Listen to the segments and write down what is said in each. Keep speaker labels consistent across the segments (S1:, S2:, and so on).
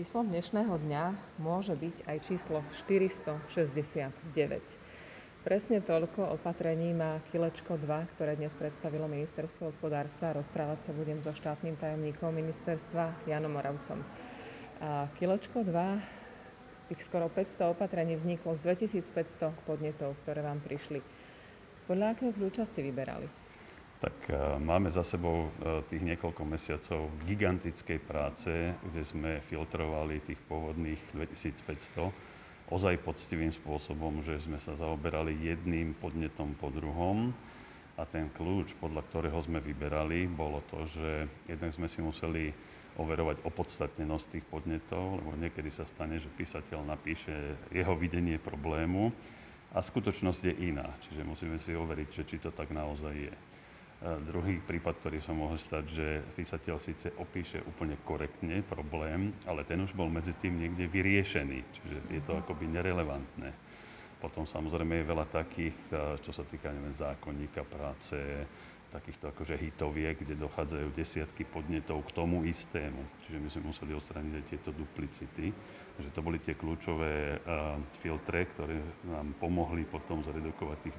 S1: Číslom dnešného dňa môže byť aj číslo 469. Presne toľko opatrení má Kilečko 2, ktoré dnes predstavilo ministerstvo hospodárstva. Rozprávať sa budem so štátnym tajomníkom ministerstva Janom Moravcom. A Kilečko 2, tých skoro 500 opatrení vzniklo z 2500 podnetov, ktoré vám prišli. Podľa akého kľúča ste vyberali?
S2: Tak e, máme za sebou e, tých niekoľko mesiacov gigantickej práce, kde sme filtrovali tých pôvodných 2500 ozaj poctivým spôsobom, že sme sa zaoberali jedným podnetom po druhom a ten kľúč, podľa ktorého sme vyberali, bolo to, že jednak sme si museli overovať opodstatnenosť tých podnetov, lebo niekedy sa stane, že písateľ napíše jeho videnie problému a skutočnosť je iná. Čiže musíme si overiť, či to tak naozaj je. Druhý prípad, ktorý sa mohol stať, že písateľ síce opíše úplne korektne problém, ale ten už bol medzi tým niekde vyriešený, čiže je to akoby nerelevantné. Potom samozrejme je veľa takých, čo sa týka neviem, zákonníka práce, takýchto akože hitoviek, kde dochádzajú desiatky podnetov k tomu istému. Čiže my sme museli odstrániť aj tieto duplicity. Takže to boli tie kľúčové uh, filtre, ktoré nám pomohli potom zredukovať tých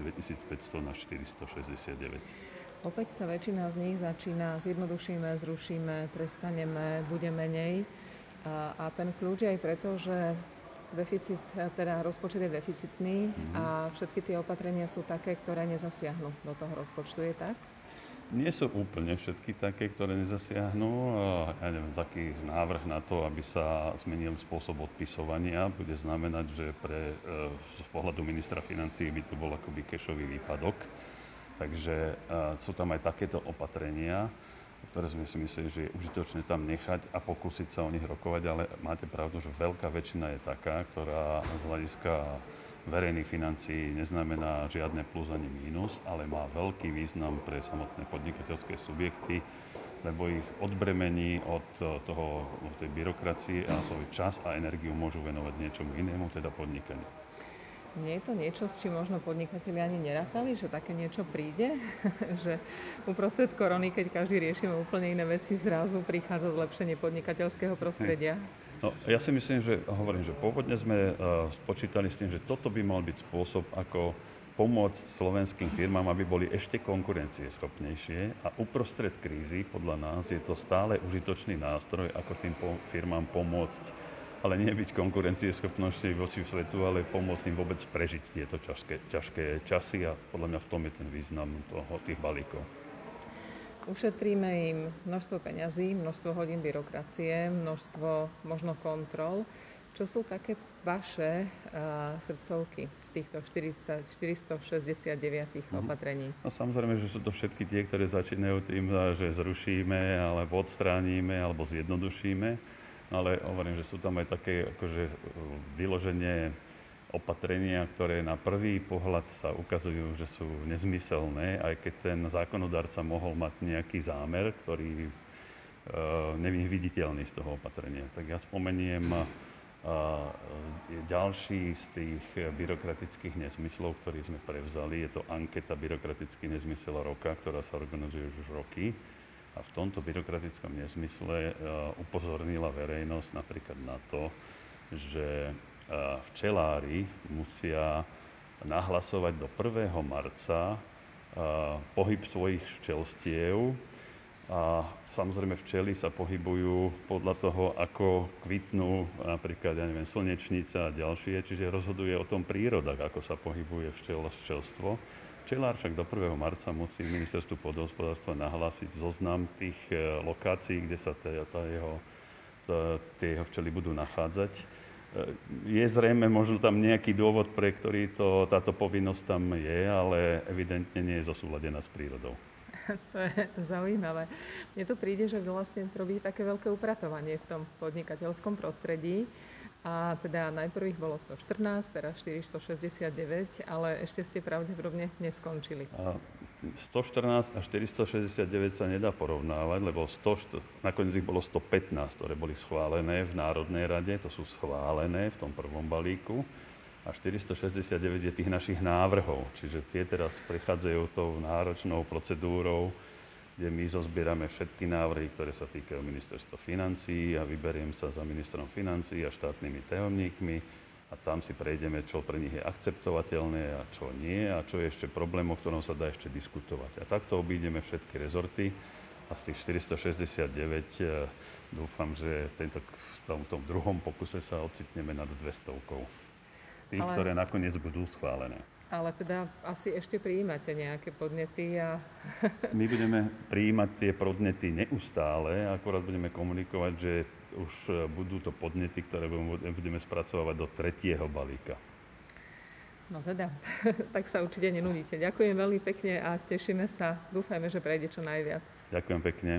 S2: 2500 na 469.
S1: Opäť sa väčšina z nich začína zjednodušíme, zrušíme, prestaneme, bude menej. A, a ten kľúč je aj preto, že deficit, teda rozpočet je deficitný mm. a všetky tie opatrenia sú také, ktoré nezasiahnu do toho rozpočtu. Je tak?
S2: Nie sú úplne všetky také, ktoré nezasiahnu. Ja neviem, taký návrh na to, aby sa zmenil spôsob odpisovania, bude znamenať, že pre, e, z pohľadu ministra financí by to bol akoby kešový výpadok Takže sú tam aj takéto opatrenia, ktoré sme si mysleli, že je užitočné tam nechať a pokúsiť sa o nich rokovať, ale máte pravdu, že veľká väčšina je taká, ktorá z hľadiska verejných financií neznamená žiadne plus ani mínus, ale má veľký význam pre samotné podnikateľské subjekty, lebo ich odbremení od toho, od tej byrokracie a svoj čas a energiu môžu venovať niečomu inému, teda podnikaniu.
S1: Nie je to niečo, s čím možno podnikatelia ani nerátali, že také niečo príde? že uprostred korony, keď každý riešime úplne iné veci, zrazu prichádza zlepšenie podnikateľského prostredia?
S2: No, ja si myslím, že hovorím, že pôvodne sme uh, spočítali s tým, že toto by mal byť spôsob, ako pomôcť slovenským firmám, aby boli ešte konkurencieschopnejšie a uprostred krízy, podľa nás, je to stále užitočný nástroj, ako tým firmám pomôcť ale nie byť konkurencieschopnosti voči svetu, ale pomôcť im vôbec prežiť tieto ťažké, ťažké časy a podľa mňa v tom je ten význam toho, tých balíkov.
S1: Ušetríme im množstvo peňazí, množstvo hodín byrokracie, množstvo možno kontrol. Čo sú také vaše uh, srdcovky z týchto 40, 469 mm. opatrení?
S2: No samozrejme, že sú to všetky tie, ktoré začínajú tým, že zrušíme, alebo odstránime, alebo zjednodušíme ale hovorím, že sú tam aj také akože e, vyloženie opatrenia, ktoré na prvý pohľad sa ukazujú, že sú nezmyselné, aj keď ten zákonodárca mohol mať nejaký zámer, ktorý e, není viditeľný z toho opatrenia. Tak ja spomeniem a, e, ďalší z tých byrokratických nezmyslov, ktorý sme prevzali. Je to anketa byrokratický nezmysel roka, ktorá sa organizuje už roky a v tomto byrokratickom nezmysle e, upozornila verejnosť napríklad na to, že e, včelári musia nahlasovať do 1. marca e, pohyb svojich včelstiev a samozrejme včely sa pohybujú podľa toho, ako kvitnú napríklad, ja neviem, slnečnica a ďalšie, čiže rozhoduje o tom príroda, ako sa pohybuje včel, včelstvo. Včelár však do 1. marca musí ministerstvu podhospodárstva nahlásiť zoznam tých e, lokácií, kde sa tá, tá jeho, tie jeho včely budú nachádzať. E, je zrejme možno tam nejaký dôvod, pre ktorý to, táto povinnosť tam je, ale evidentne nie je zosúladená s prírodou.
S1: to je zaujímavé. Mne to príde, že vlastne robí také veľké upratovanie v tom podnikateľskom prostredí a teda najprv ich bolo 114, teraz 469, ale ešte ste pravdepodobne neskončili. A
S2: 114 a 469 sa nedá porovnávať, lebo 100, nakoniec ich bolo 115, ktoré boli schválené v Národnej rade, to sú schválené v tom prvom balíku a 469 je tých našich návrhov, čiže tie teraz prechádzajú tou náročnou procedúrou kde my zozbierame všetky návrhy, ktoré sa týkajú ministerstva financí a vyberiem sa za ministrom financí a štátnymi tajomníkmi a tam si prejdeme, čo pre nich je akceptovateľné a čo nie a čo je ešte problém, o ktorom sa dá ešte diskutovať. A takto obídeme všetky rezorty a z tých 469 e, dúfam, že v tomto druhom pokuse sa ocitneme nad 200. Tých, Ale... ktoré nakoniec budú schválené.
S1: Ale teda asi ešte prijímate nejaké podnety a...
S2: My budeme prijímať tie podnety neustále, akorát budeme komunikovať, že už budú to podnety, ktoré budeme spracovať do tretieho balíka.
S1: No teda, tak sa určite nenudíte. Ďakujem veľmi pekne a tešíme sa. Dúfajme, že prejde čo najviac.
S2: Ďakujem pekne.